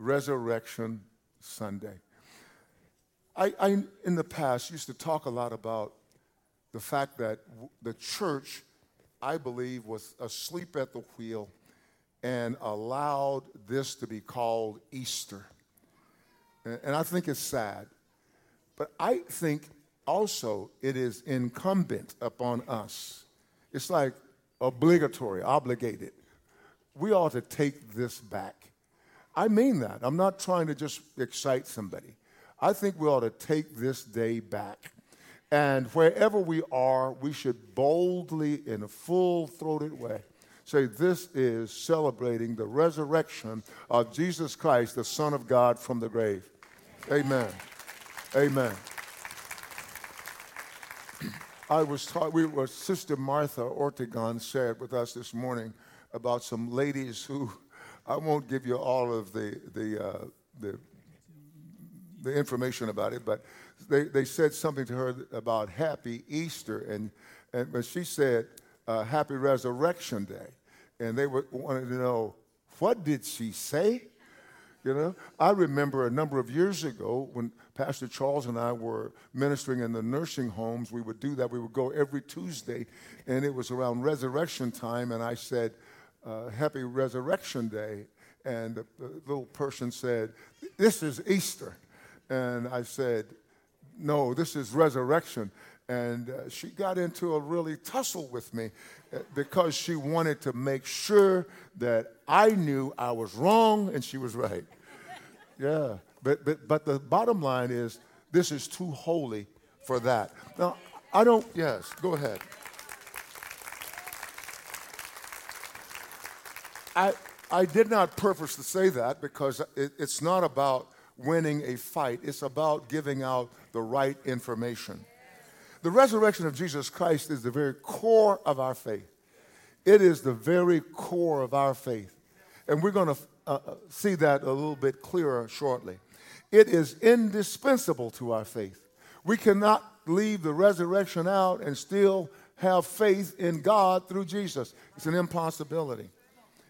Resurrection Sunday. I, I, in the past, used to talk a lot about the fact that the church, I believe, was asleep at the wheel and allowed this to be called Easter. And I think it's sad. But I think also it is incumbent upon us. It's like obligatory, obligated. We ought to take this back. I mean that. I'm not trying to just excite somebody. I think we ought to take this day back. And wherever we are, we should boldly, in a full throated way, say, This is celebrating the resurrection of Jesus Christ, the Son of God, from the grave. Amen. Amen. I was taught, we were, Sister Martha Ortegon shared with us this morning about some ladies who, I won't give you all of the, the, uh, the, the information about it, but they, they said something to her about Happy Easter. And, and when she said uh, Happy Resurrection Day, and they were, wanted to know, what did she say? You know, I remember a number of years ago when Pastor Charles and I were ministering in the nursing homes. We would do that. We would go every Tuesday, and it was around resurrection time. And I said, uh, "Happy Resurrection Day," and the, the little person said, "This is Easter," and I said, "No, this is resurrection." And uh, she got into a really tussle with me uh, because she wanted to make sure that I knew I was wrong and she was right. Yeah. But, but, but the bottom line is this is too holy for that. Now, I don't, yes, go ahead. I, I did not purpose to say that because it, it's not about winning a fight, it's about giving out the right information. The resurrection of Jesus Christ is the very core of our faith. It is the very core of our faith. And we're going to uh, uh, see that a little bit clearer shortly. It is indispensable to our faith. We cannot leave the resurrection out and still have faith in God through Jesus. It's an impossibility.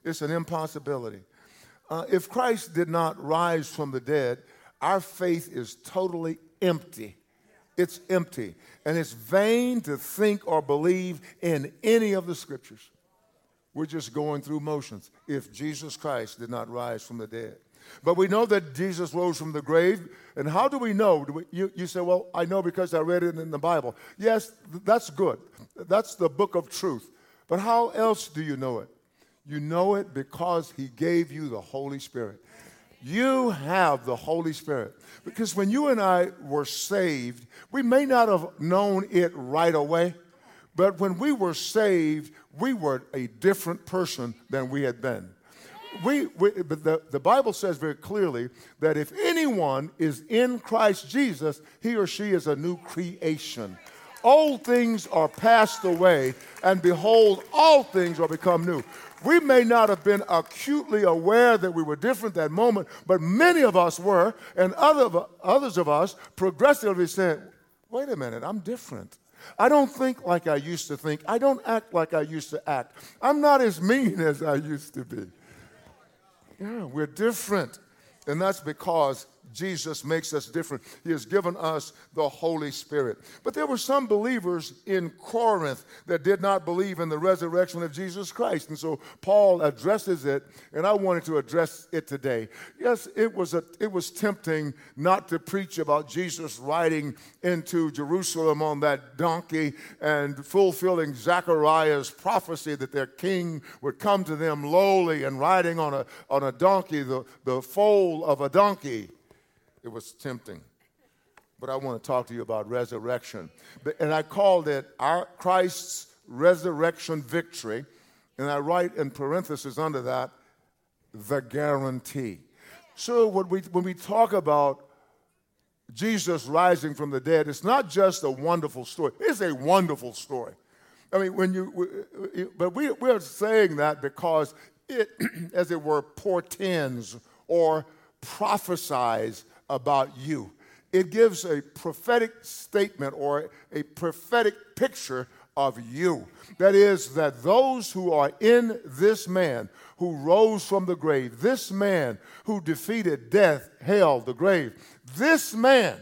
It's an impossibility. Uh, if Christ did not rise from the dead, our faith is totally empty. It's empty. And it's vain to think or believe in any of the scriptures. We're just going through motions if Jesus Christ did not rise from the dead. But we know that Jesus rose from the grave. And how do we know? Do we, you, you say, well, I know because I read it in the Bible. Yes, that's good. That's the book of truth. But how else do you know it? You know it because he gave you the Holy Spirit. You have the Holy Spirit. Because when you and I were saved, we may not have known it right away, but when we were saved, we were a different person than we had been. We, we the, the Bible says very clearly that if anyone is in Christ Jesus, he or she is a new creation. Old things are passed away, and behold, all things are become new. We may not have been acutely aware that we were different that moment, but many of us were, and other, others of us progressively said, wait a minute, I'm different. I don't think like I used to think. I don't act like I used to act. I'm not as mean as I used to be. Yeah, we're different. And that's because Jesus makes us different. He has given us the Holy Spirit. But there were some believers in Corinth that did not believe in the resurrection of Jesus Christ. And so Paul addresses it, and I wanted to address it today. Yes, it was, a, it was tempting not to preach about Jesus riding into Jerusalem on that donkey and fulfilling Zechariah's prophecy that their king would come to them lowly and riding on a, on a donkey, the, the foal of a donkey. It was tempting. But I want to talk to you about resurrection. And I called it our Christ's resurrection victory. And I write in parentheses under that, the guarantee. So when we, when we talk about Jesus rising from the dead, it's not just a wonderful story. It's a wonderful story. I mean, when you, but we, we're saying that because it, as it were, portends or prophesies about you. It gives a prophetic statement or a prophetic picture of you. That is, that those who are in this man who rose from the grave, this man who defeated death, hell, the grave, this man,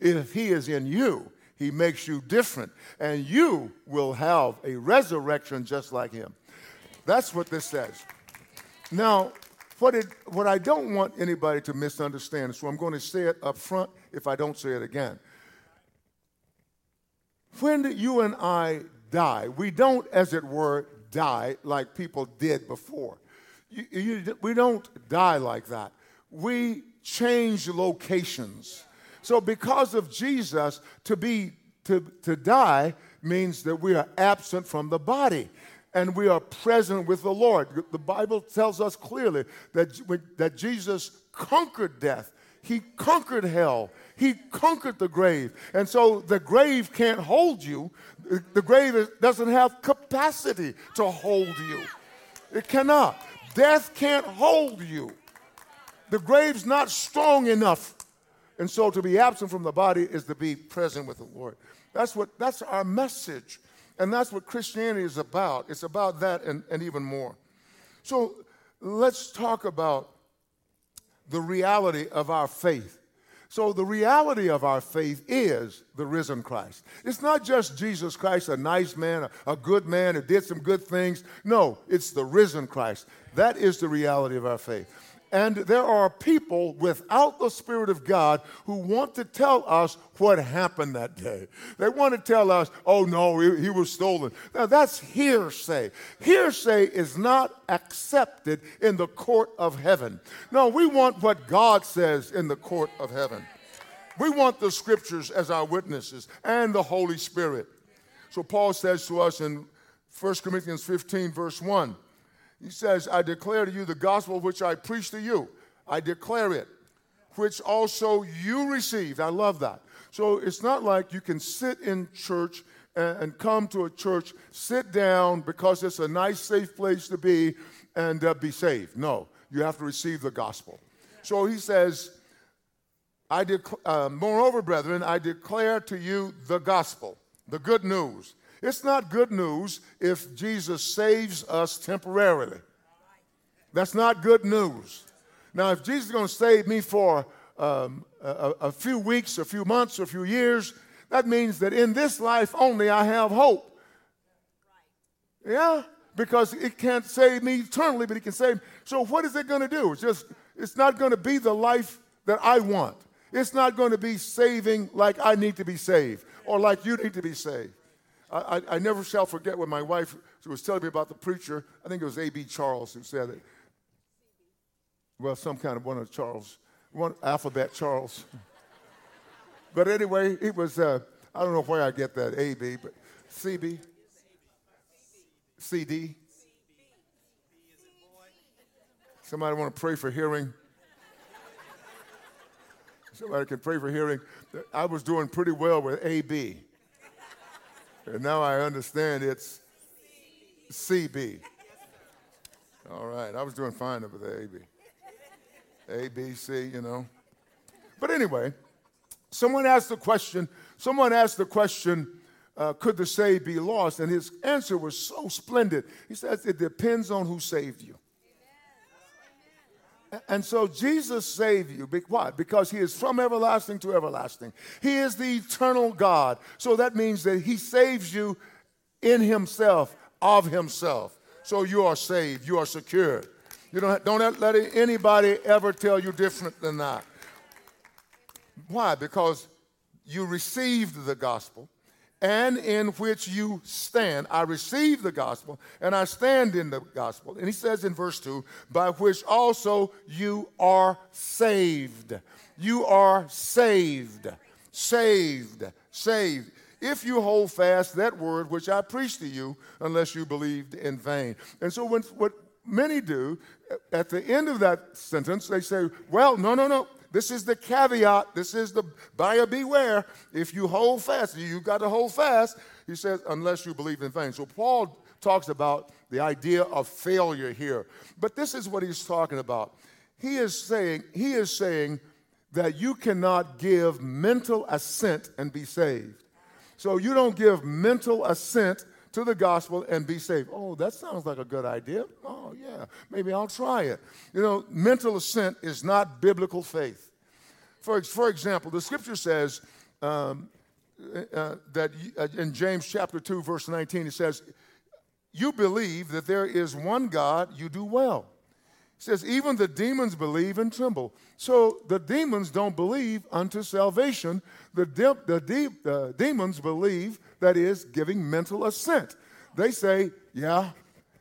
if he is in you, he makes you different, and you will have a resurrection just like him. That's what this says. Now, what, it, what I don't want anybody to misunderstand, so I'm going to say it up front if I don't say it again. When you and I die, we don't, as it were, die like people did before. You, you, we don't die like that. We change locations. So, because of Jesus, to be to, to die means that we are absent from the body and we are present with the Lord. The Bible tells us clearly that, that Jesus conquered death, He conquered hell, He conquered the grave. And so the grave can't hold you, the grave doesn't have capacity to hold you. It cannot. Death can't hold you. The grave's not strong enough and so to be absent from the body is to be present with the Lord. That's what that's our message. And that's what Christianity is about. It's about that and, and even more. So let's talk about the reality of our faith. So, the reality of our faith is the risen Christ. It's not just Jesus Christ, a nice man, a, a, good man who did some good things. No, it's the risen Christ. That is the reality of our faith. And there are people without the Spirit of God who want to tell us what happened that day. They want to tell us, oh no, he, he, was stolen. Now that's hearsay. Hearsay is not accepted in the court of heaven. No, we want what God says in the court of heaven. We want the scriptures as our witnesses and the Holy Spirit. So Paul says to us in 1 Corinthians 15, verse 1. He says, I declare to you the gospel which I preach to you. I declare it, which also you received. I love that. So it's not like you can sit in church and, come to a church, sit down because it's a nice, safe place to be, and uh, be saved. No, you have to receive the gospel. So he says, I dec- uh, moreover, brethren, I declare to you the gospel, the good news it's not good news if Jesus saves us temporarily. That's not good news. Now, if Jesus is going to save me for um, a, a few weeks, a few months, a few years, that means that in this life only I have hope. Yeah, because it can't save me eternally, but it can save. Me. So what is it going to do? It's just it's not going to be the life that I want. It's not going to be saving like I need to be saved or like you need to be saved. I, I, never shall forget when my wife was telling me about the preacher. I think it was A.B. Charles who said it. Well, some kind of one of Charles, one alphabet Charles. but anyway, it was, uh, I don't know where I get that A.B., but C.B. C.D. Somebody want to pray for hearing? Somebody can pray for hearing. I was doing pretty well with A.B. And now I understand it's CB. All right, I was doing fine over there, AB. A, B, C, you know. But anyway, someone asked the question, someone asked the question, uh, could the saved be lost? And his answer was so splendid. He says, it depends on who saved you. And so Jesus saved you. Why? Because he is from everlasting to everlasting. He is the eternal God. So that means that he saves you in himself, of himself. So you are saved. You are secured. You don't, don't let anybody ever tell you different than that. Why? Because you received the gospel and in which you stand. I receive the gospel and I stand in the gospel. And he says in verse 2 by which also you are saved. You are saved. Saved. Saved. If you hold fast that word which I preached to you, unless you believed in vain. And so, when, what many do at the end of that sentence, they say, Well, no, no, no. This is the caveat. This is the buyer beware. If you hold fast, you got to hold fast. He says, unless you believe in vain. So Paul talks about the idea of failure here. But this is what he's talking about. He is saying, he is saying that you cannot give mental assent and be saved. So you don't give mental assent to the gospel and be saved. Oh, that sounds like a good idea. Oh, yeah, maybe I'll try it. You know, mental assent is not biblical faith. For, for example, the scripture says um, uh, that uh, in James chapter 2, verse 19, it says, You believe that there is one God, you do well. It says, Even the demons believe and tremble. So the demons don't believe unto salvation. The, de- the, de- the demons believe that is giving mental assent. They say, yeah,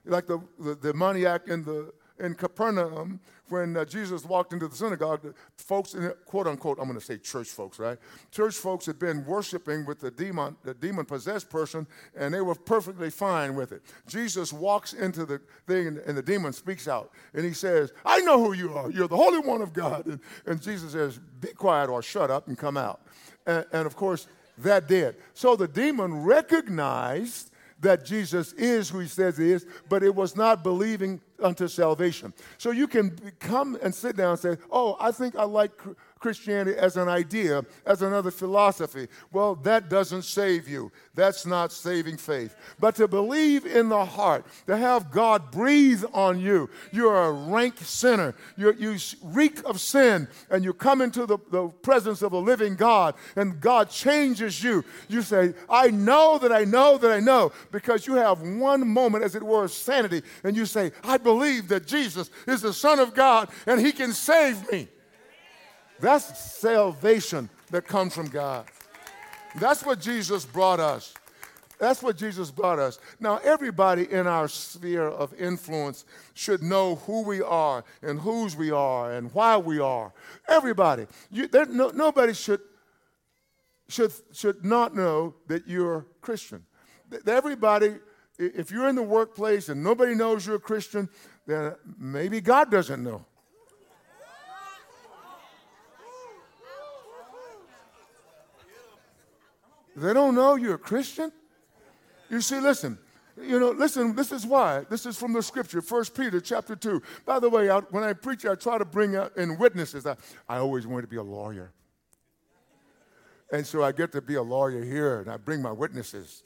like the, the, the demoniac in, the, in Capernaum when uh, Jesus walked into the synagogue, folks, in quote unquote, I'm going to say church folks, right? Church folks had been worshiping with the demon, the demon possessed person, and they were perfectly fine with it. Jesus walks into the thing, and, and the demon speaks out, and he says, I know who you are. You're the Holy One of God. And, and Jesus says, Be quiet or shut up and come out. And, and of course, that did. So the demon recognized that Jesus is who he says he is, but it was not believing unto salvation. So you can come and sit down and say, Oh, I think I like Christianity as an idea, as another philosophy. Well, that doesn't save you. That's not saving faith. But to believe in the heart, to have God breathe on you, you're a rank sinner. You're, you reek of sin, and you come into the, the presence of a living God, and God changes you. You say, I know that I know that I know, because you have one moment, as it were, of sanity, and you say, I believe that Jesus is the Son of God, and He can save me. That's salvation that comes from God. That's what Jesus brought us. That's what Jesus brought us. Now, everybody in our sphere of influence should know who we are and whose we are and why we are. Everybody. You, there, no, nobody should, should, should not know that you're Christian. Everybody, if you're in the workplace and nobody knows you're a Christian, then maybe God doesn't know. They don't know you're a Christian. You see, listen, you know, listen, this is why. This is from the scripture, 1 Peter chapter 2. By the way, I, when I preach, I try to bring out in witnesses. I, I always wanted to be a lawyer. And so I get to be a lawyer here, and I bring my witnesses.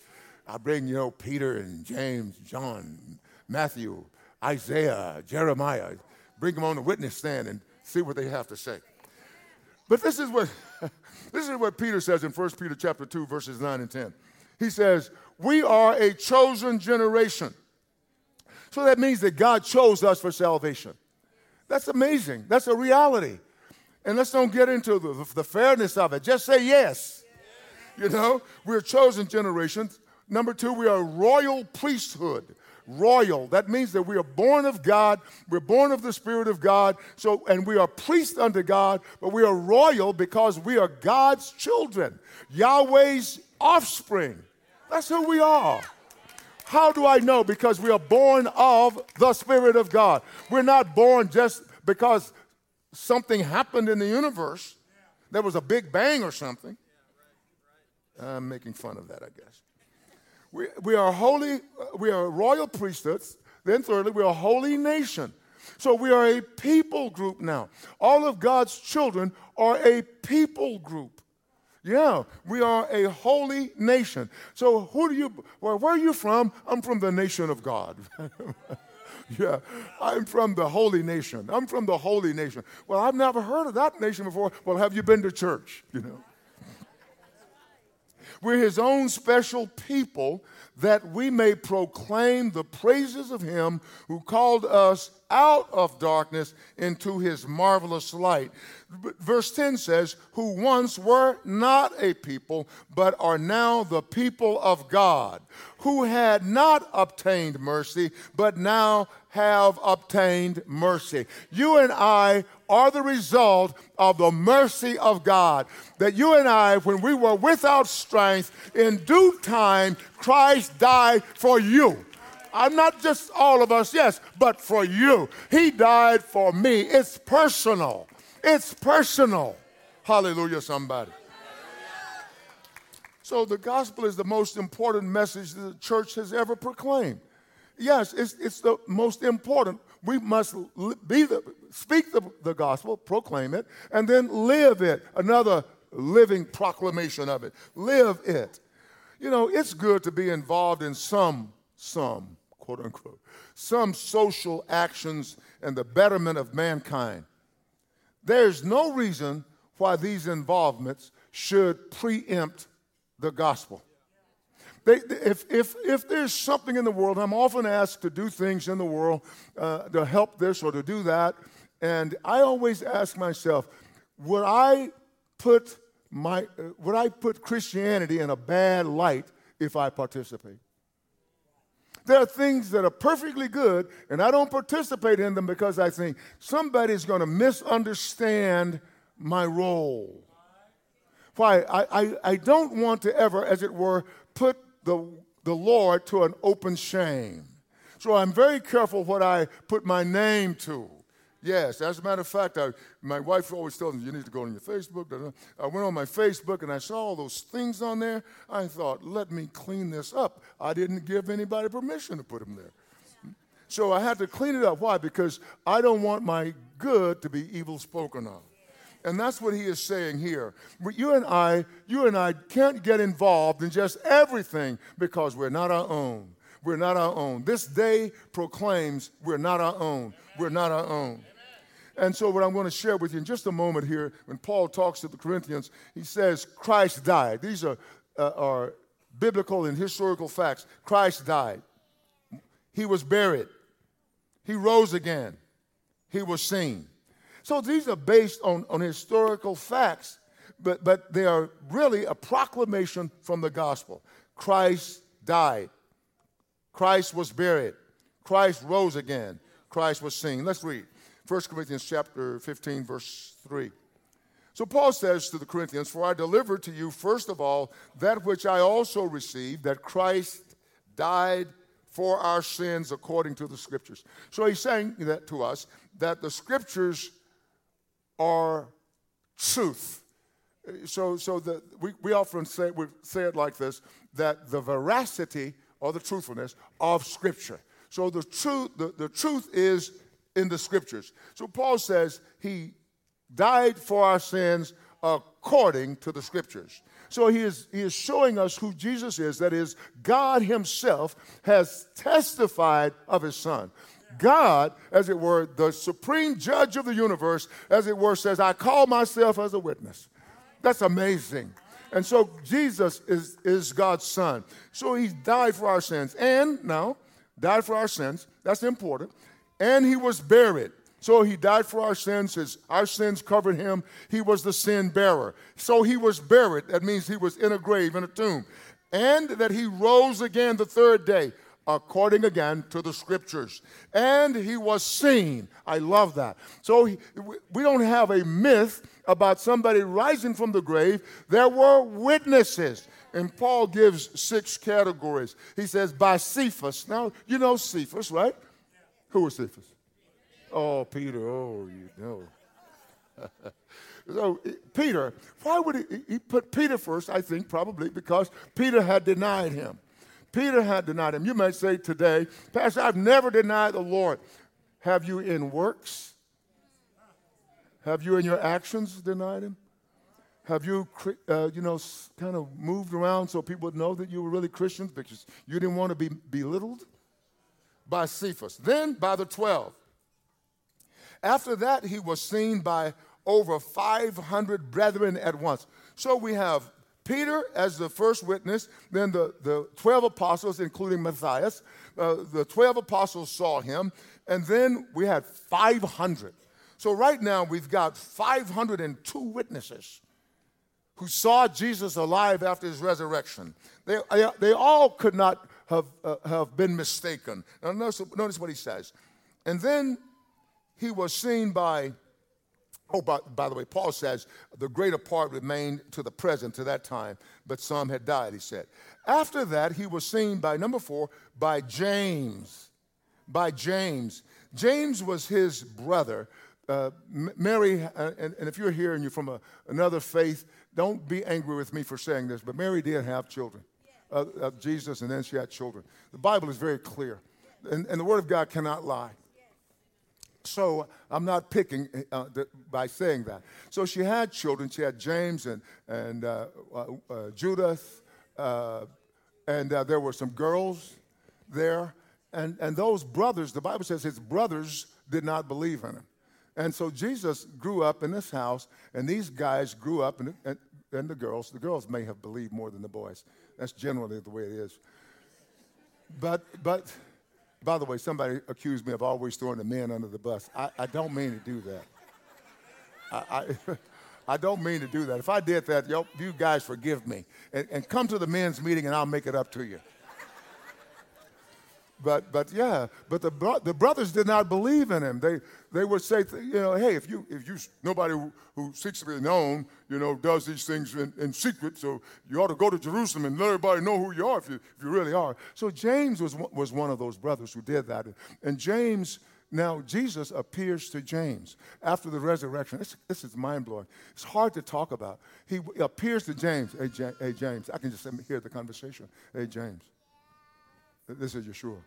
I bring, you know, Peter and James, John, Matthew, Isaiah, Jeremiah. Bring them on the witness stand and see what they have to say. But this is what this is what Peter says in 1 Peter chapter 2, verses 9 and 10. He says, We are a chosen generation. So that means that God chose us for salvation. That's amazing. That's a reality. And let's don't get into the, the fairness of it. Just say yes. You know, we're a chosen generation. Number two, we are a royal priesthood royal. That means that we are born of God, we're born of the Spirit of God, so and we are priests unto God, but we are royal because we are God's children, Yahweh's offspring. That's who we are. How do I know? Because we are born of the Spirit of God. We're not born just because something happened in the universe. There was a big bang or something. I'm making fun of that, I guess. We, we are holy, we are royal priesthoods. Then, thirdly, we are a holy nation. So we are a people group now. All of God's children are a people group. Yeah, we are a holy nation. So who do you, well, where are you from? I'm from the nation of God. yeah, I'm from the holy nation. I'm from the holy nation. Well, I've never heard of that nation before. Well, have you been to church? You know. We're his own special people that we may proclaim the praises of him who called us out of darkness into his marvelous light. Verse 10 says, Who once were not a people, but are now the people of God, who had not obtained mercy, but now have obtained mercy. You and I are the result of the mercy of God. That you and I, when we were without strength, in due time, Christ died for you. I'm not just all of us, yes, but for you. He died for me. It's personal. It's personal. Hallelujah, somebody. So the gospel is the most important message the church has ever proclaimed. Yes, it's, it's the most important. We must be the, speak the, the gospel, proclaim it, and then live it. Another living proclamation of it. Live it. You know, it's good to be involved in some, some, quote unquote, some social actions and the betterment of mankind. There's no reason why these involvements should preempt the gospel. They, if, if, if there's something in the world, I'm often asked to do things in the world uh, to help this or to do that. And I always ask myself, would I put my, uh, would I put Christianity in a bad light if I participate? There are things that are perfectly good, and I don't participate in them because I think somebody's going to misunderstand my role. Why? I, I, I don't want to ever, as it were, put the, the Lord to an open shame. So I'm very careful what I put my name to. Yes, as a matter of fact, I, my wife always tells me, you need to go on your Facebook. I went on my Facebook and I saw all those things on there. I thought, let me clean this up. I didn't give anybody permission to put them there. So I had to clean it up. Why? Because I don't want my good to be evil spoken of. And that's what he is saying here. But You and I, you and I can't get involved in just everything because we're not our own. We're not our own. This day proclaims we're not our own. We're not our own. And so, what I'm going to share with you in just a moment here, when Paul talks to the Corinthians, he says, Christ died. These are, uh, are biblical and historical facts. Christ died. He was buried. He rose again. He was seen. So these are based on, on historical facts, but, but they are really a proclamation from the gospel. Christ died. Christ was buried. Christ rose again. Christ was seen. Let's read 1 Corinthians chapter 15, verse 3. So Paul says to the Corinthians, For I delivered to you first of all that which I also received, that Christ died for our sins according to the scriptures. So he's saying that to us that the scriptures are truth. So, so the, we, we often say, we say it like this that the veracity or the truthfulness of Scripture. So the truth, the, the truth is in the Scriptures. So Paul says he died for our sins according to the Scriptures. So he is, he is showing us who Jesus is. That is, God Himself has testified of His Son. God, as it were, the supreme judge of the universe, as it were, says, I call myself as a witness. That's amazing. And so Jesus is, is God's son. So he died for our sins. And now, died for our sins. That's important. And he was buried. So he died for our sins. His, our sins covered him. He was the sin bearer. So he was buried. That means he was in a grave, in a tomb. And that he rose again the third day according again to the scriptures. And he was seen. I love that. So he, we don't have a myth about somebody rising from the grave. There were witnesses. And Paul gives six categories. He says, by Cephas. Now, you know Cephas, right? Who was Cephas? Oh, Peter. Oh, you know. so, eh, Peter, why would he, he put Peter first? I think probably because Peter had denied him. Peter had denied him. You may say today, Pastor, I've never denied the Lord. Have you in works? Have you in your actions denied him? Have you, uh, you know, kind of moved around so people would know that you were really Christians because you didn't want to be belittled? By Cephas. Then by the 12. After that, he was seen by over 500 brethren at once. So we have Peter as the first witness, then the, the 12 apostles, including Matthias, uh, the 12 apostles saw him, and then we had 500. So right now we've got 502 witnesses who saw Jesus alive after his resurrection. They, they all could not have, uh, have been mistaken. Now notice, notice what he says. And then he was seen by Oh, by, by, the way, Paul says the greater part remained to the present, to that time, but some had died, he said. After that, he was seen by, number four, by James. By James. James was his brother. Uh, Mary, uh, and, and, if you're here and you're from a, another faith, don't be angry with me for saying this, but Mary did have children uh, of Jesus, and then she had children. The Bible is very clear, and, and the Word of God cannot lie. So I'm not picking uh, by saying that. So she had children. She had James and, and uh, uh, uh Judith, uh, and uh, there were some girls there. And, and those brothers, the Bible says his brothers did not believe in him. And so Jesus grew up in this house, and these guys grew up, and, and, and the girls, the girls may have believed more than the boys. That's generally the way it is. But, but by the way, somebody accused me of always throwing the men under the bus. I, I don't mean to do that. I, I, I, don't mean to do that. If I did that, you guys forgive me. And, and come to the men's meeting and I'll make it up to you but but yeah, but the bro- the brothers did not believe in him. They they would say, you know, hey, if you if you nobody who, seeks to be known, you know, does these things in, in, secret, so you ought to go to Jerusalem and let everybody know who you are if you if you really are. So James was was one of those brothers who did that, and James. Now, Jesus appears to James after the resurrection. This, this is mind blowing. It's hard to talk about. He appears to James. Hey, hey, James, I can just hear the conversation. Hey, James, this is Yeshua.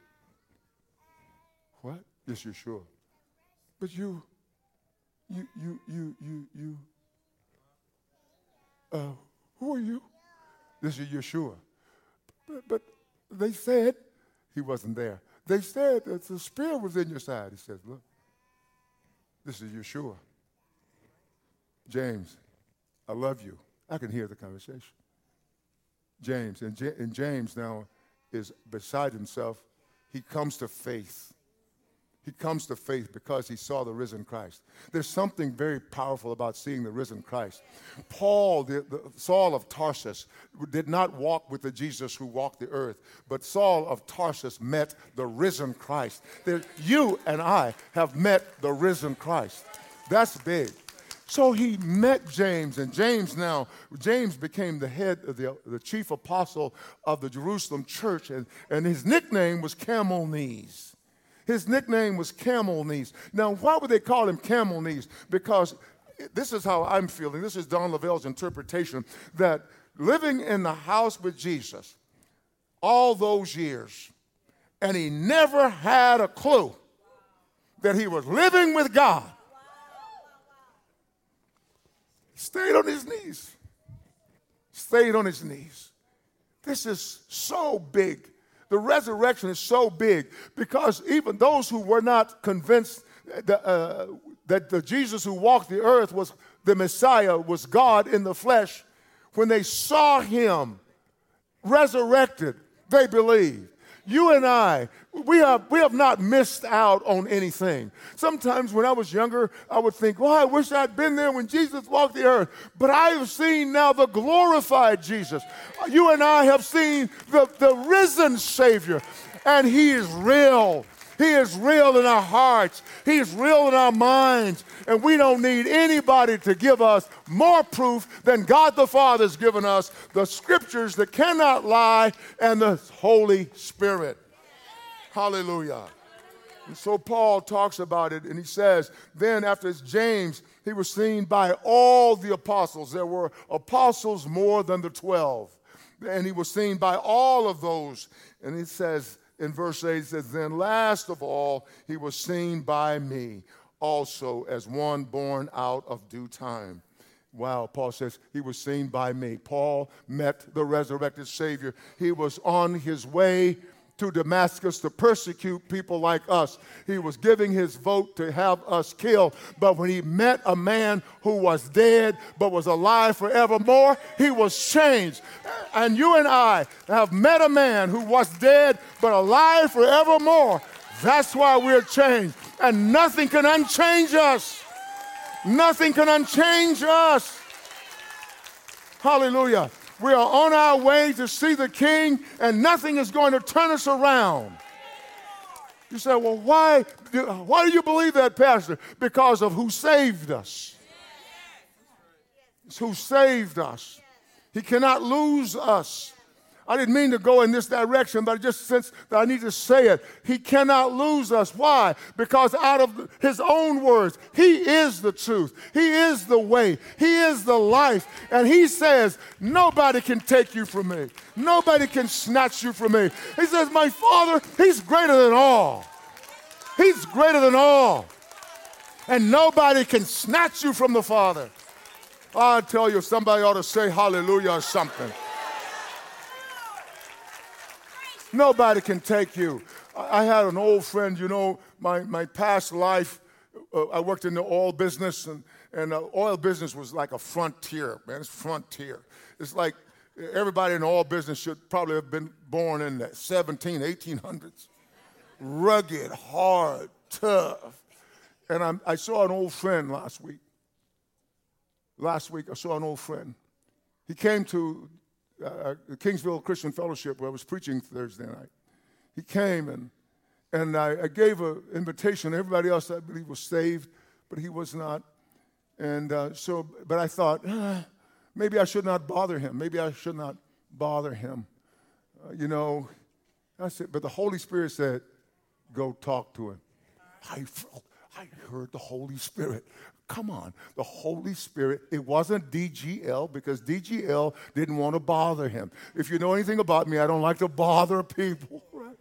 What? Yes, Yeshua. But you, you, you, you, you, you, uh, who are you? This is Yeshua. But, but they said he wasn't there. They said that the spirit was in your side. He says, look, this is Yeshua. James, I love you. I can hear the conversation. James, and, J- and James now is beside himself. He comes to faith. He comes to faith because he saw the risen Christ. There's something very powerful about seeing the risen Christ. Paul, the, the, Saul of Tarsus, did not walk with the Jesus who walked the earth, but Saul of Tarsus met the risen Christ. There, you and I have met the risen Christ. That's big. So he met James, and James now, James became the head of the, the chief apostle of the Jerusalem church, and, and his nickname was Camel Knees. His nickname was Camel Knees. Now, why would they call him Camel Knees? Because this is how I'm feeling. This is Don Lavelle's interpretation that living in the house with Jesus all those years, and he never had a clue that he was living with God stayed on his knees. Stayed on his knees. This is so big. The resurrection is so big because even those who were not convinced that, uh, that the Jesus who walked the earth was the Messiah, was God in the flesh, when they saw him resurrected, they believed you and I, we have, we have not missed out on anything. Sometimes when I was younger, I would think, well, I wish I'd been there when Jesus walked the earth. But I have seen now the glorified Jesus. You and I have seen the, the risen Savior, and He is real. He is real in our hearts. He is real in our minds. And we don't need anybody to give us more proof than God the Father has given us the scriptures that cannot lie and the Holy Spirit. Hallelujah. And so Paul talks about it and he says, then after James, he was seen by all the apostles. There were apostles more than the 12. And he was seen by all of those. And he says, in verse 8 it says, Then last of all, he was seen by me also as one born out of due time. Wow, Paul says he was seen by me. Paul met the resurrected Savior. He was on his way to Damascus to persecute people like us. He was giving his vote to have us killed. But when he met a man who was dead but was alive forevermore, he was changed. And you and I have met a man who was dead but alive forevermore. That's why we're changed. And nothing can unchange us. Nothing can unchange us. Hallelujah. We are on our way to see the King, and nothing is going to turn us around. You say, well, why, why do you believe that, Pastor? Because of who saved us. It's who saved us. He cannot lose us. I didn't mean to go in this direction, but I just sense that I need to say it. He cannot lose us. Why? Because out of his own words, he is the truth. He is the way. He is the life. And he says, nobody can take you from me. Nobody can snatch you from me. He says, my father, he's greater than all. He's greater than all. And nobody can snatch you from the father. I tell you, somebody ought to say hallelujah or something. Nobody can take you. I had an old friend, you know, my, my past life, uh, I worked in the oil business, and, and the oil business was like a frontier, man. It's frontier. It's like everybody in the oil business should probably have been born in the 17, 1800s. Rugged, hard, tough. And I'm, I saw an old friend last week. Last week, I saw an old friend. He came to uh, the Kingsville Christian Fellowship where I was preaching Thursday night. He came and, and I, I gave an invitation. Everybody else, I believe, was saved, but he was not. And uh, so, but I thought, ah, maybe I should not bother him. Maybe I should not bother him. Uh, you know, I said, but the Holy Spirit said, go talk to him. I I heard the Holy Spirit. Come on, the Holy Spirit. It wasn't DGL because DGL didn't want to bother him. If you know anything about me, I don't like to bother people, right?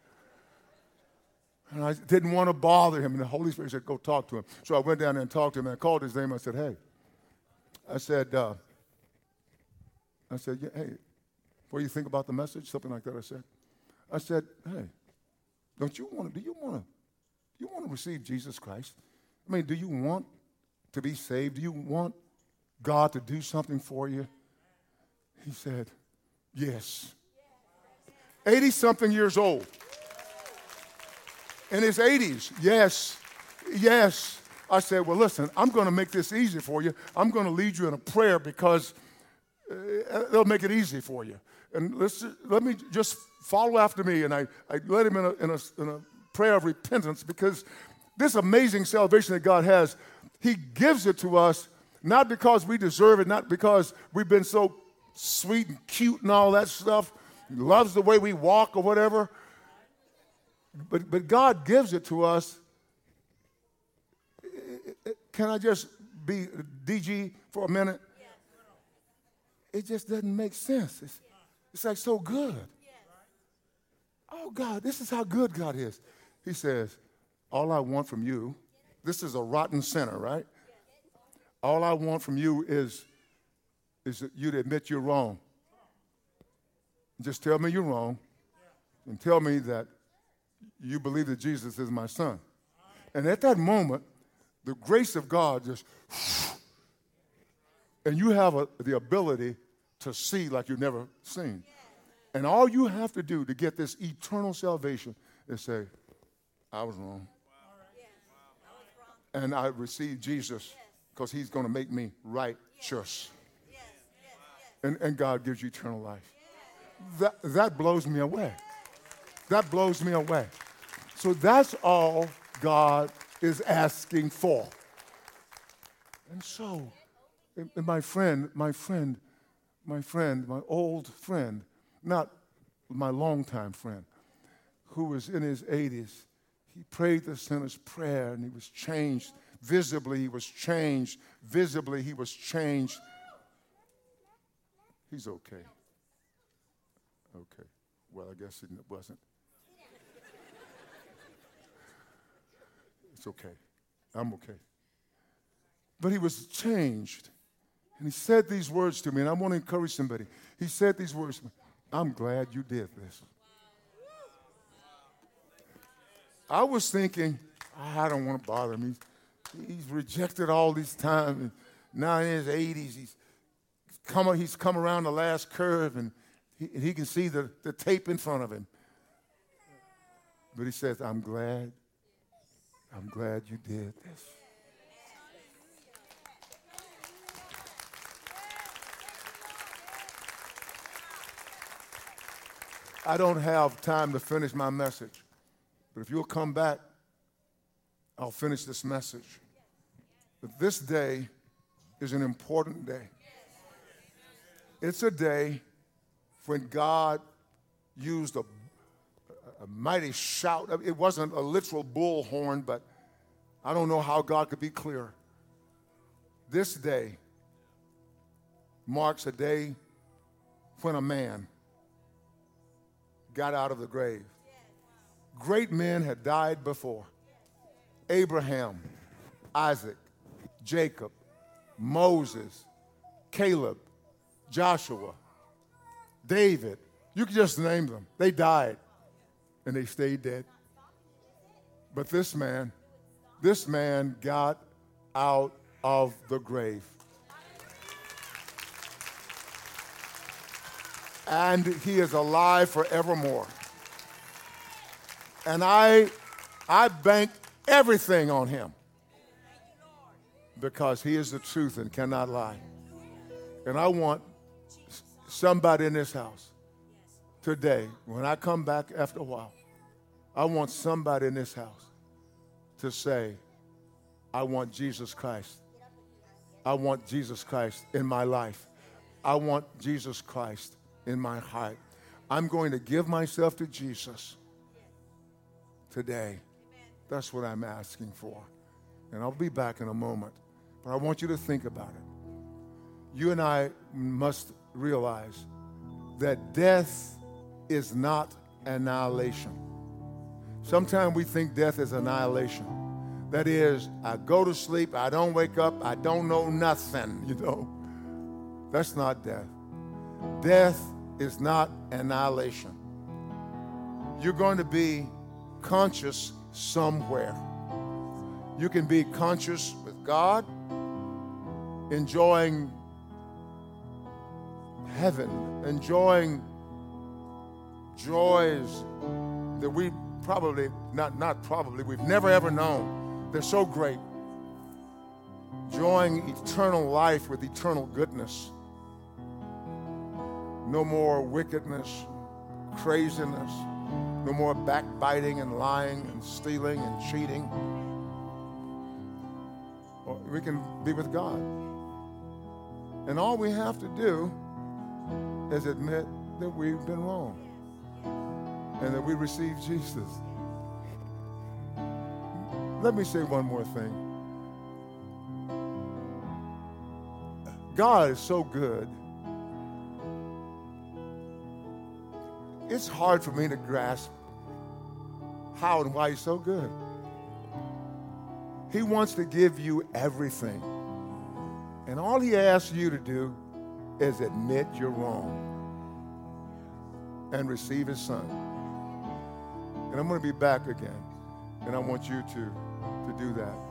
And I didn't want to bother him. And the Holy Spirit said, Go talk to him. So I went down there and talked to him and I called his name. I said, Hey, I said, uh, I said, yeah, Hey, what do you think about the message? Something like that. I said, I said, Hey, don't you want to, do you want to, do you want to receive Jesus Christ? I mean, do you want to be saved? Do you want God to do something for you? He said, Yes. 80 something years old. In his 80s, yes, yes. I said, Well, listen, I'm going to make this easy for you. I'm going to lead you in a prayer because uh, they'll make it easy for you. And let's, let me just follow after me. And I, I led him in a, in, a, in a prayer of repentance because this amazing salvation that God has, He gives it to us not because we deserve it, not because we've been so sweet and cute and all that stuff, he loves the way we walk or whatever. But, but God gives it to us. Can I just be DG for a minute? It just doesn't make sense. It's, it's like so good. Oh, God, this is how good God is. He says, all I want from you, this is a rotten sinner, right? All I want from you is, is that you to admit you're wrong. Just tell me you're wrong and tell me that you believe that Jesus is my son. And at that moment, the grace of God just, and you have a, the ability to see like you've never seen. And all you have to do to get this eternal salvation is say, I was wrong and I receive Jesus because he's going to make me righteous. And, and God gives you eternal life. That, that blows me away. That blows me away. So that's all God is asking for. And so, and my friend, my friend, my friend, my old friend, not my longtime friend, who was in his 80s, he prayed the sinner's prayer and he was changed. Visibly, he was changed. Visibly, he was changed. He's okay. Okay. Well, I guess it wasn't. It's okay. I'm okay. But he was changed. And he said these words to me, and I want to encourage somebody. He said these words to me. I'm glad you did this. I was thinking, ah, I don't want to bother him. He's, he's rejected all this time. And now in his 80s, he's come, he's come around the last curve and he, he can see the, the tape in front of him. But he says, I'm glad, I'm glad you did this. I don't have time to finish my message. But if you'll come back, I'll finish this message. But this day is an important day. It's a day when God used a, a mighty shout. It wasn't a literal bullhorn, but I don't know how God could be clearer. This day marks a day when a man got out of the grave great men had died before Abraham, Isaac, Jacob, Moses, Caleb, Joshua, David. You can just name them. They died. and they stayed dead. But this man, this man got out of the grave. And he is alive forevermore. And I, I bank everything on him because he is the truth and cannot lie. And I want somebody in this house today, when I come back after a while, I want somebody in this house to say, I want Jesus Christ. I want Jesus Christ in my life. I want Jesus Christ in my heart. I'm going to give myself to Jesus today. That's what I'm asking for. And I'll be back in a moment. But I want you to think about it. You and I must realize that death is not annihilation. Sometimes we think death is annihilation. That is, I go to sleep, I don't wake up, I don't know nothing, you know. That's not death. Death is not annihilation. You're going to be conscious somewhere. You can be conscious with God, enjoying heaven, enjoying joys that we probably, not, not probably, we've never ever known. They're so great. Enjoying eternal life with eternal goodness. No more wickedness, craziness, no more backbiting and lying and stealing and cheating. We can be with God. And all we have to do is admit that we've been wrong and that we receive Jesus. Let me say one more thing. God is so good. It's hard for me to grasp how and why He's so good. He wants to give you everything. And all He asks you to do is admit you're wrong and receive His Son. And I'm going to be back again. And I want you to, to do that.